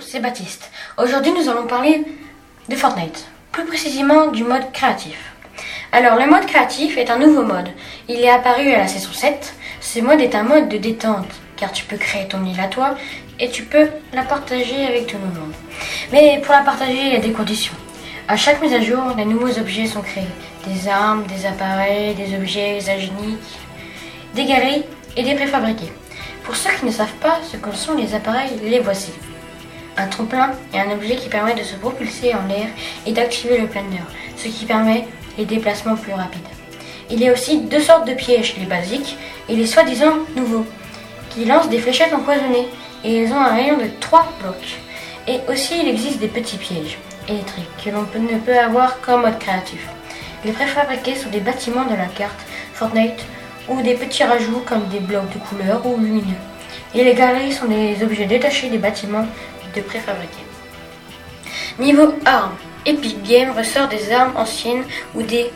c'est Baptiste. Aujourd'hui, nous allons parler de Fortnite, plus précisément du mode créatif. Alors, le mode créatif est un nouveau mode. Il est apparu à la saison 7. Ce mode est un mode de détente, car tu peux créer ton île à toi et tu peux la partager avec tout le monde. Mais pour la partager, il y a des conditions. À chaque mise à jour, des nouveaux objets sont créés. Des armes, des appareils, des objets usagéniques, des galeries et des préfabriqués. Pour ceux qui ne savent pas ce que sont les appareils, les voici. Un tremplin est un objet qui permet de se propulser en l'air et d'activer le d'air, ce qui permet les déplacements plus rapides. Il y a aussi deux sortes de pièges, les basiques et les soi-disant nouveaux, qui lancent des fléchettes empoisonnées et ils ont un rayon de 3 blocs. Et aussi il existe des petits pièges électriques que l'on ne peut avoir qu'en mode créatif. Les préfabriqués sont des bâtiments de la carte Fortnite ou des petits rajouts comme des blocs de couleur ou lumineux. Et les galeries sont des objets détachés des bâtiments de préfabriqués. Niveau armes, Epic Games ressort des armes anciennes ou des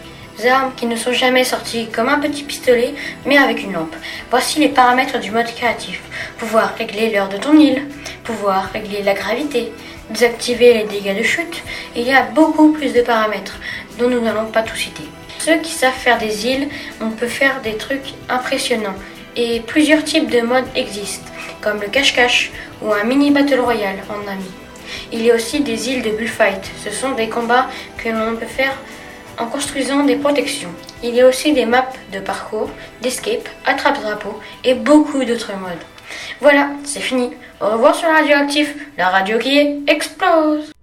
armes qui ne sont jamais sorties, comme un petit pistolet mais avec une lampe. Voici les paramètres du mode créatif. Pouvoir régler l'heure de ton île, pouvoir régler la gravité, désactiver les dégâts de chute. Il y a beaucoup plus de paramètres dont nous n'allons pas tout citer. Ceux qui savent faire des îles, on peut faire des trucs impressionnants. Et plusieurs types de modes existent, comme le cache-cache ou un mini battle royale en ami. Il y a aussi des îles de bullfight. Ce sont des combats que l'on peut faire en construisant des protections. Il y a aussi des maps de parcours, d'escape, attrape-drapeau et beaucoup d'autres modes. Voilà, c'est fini. Au revoir sur Radioactif, la radio qui explose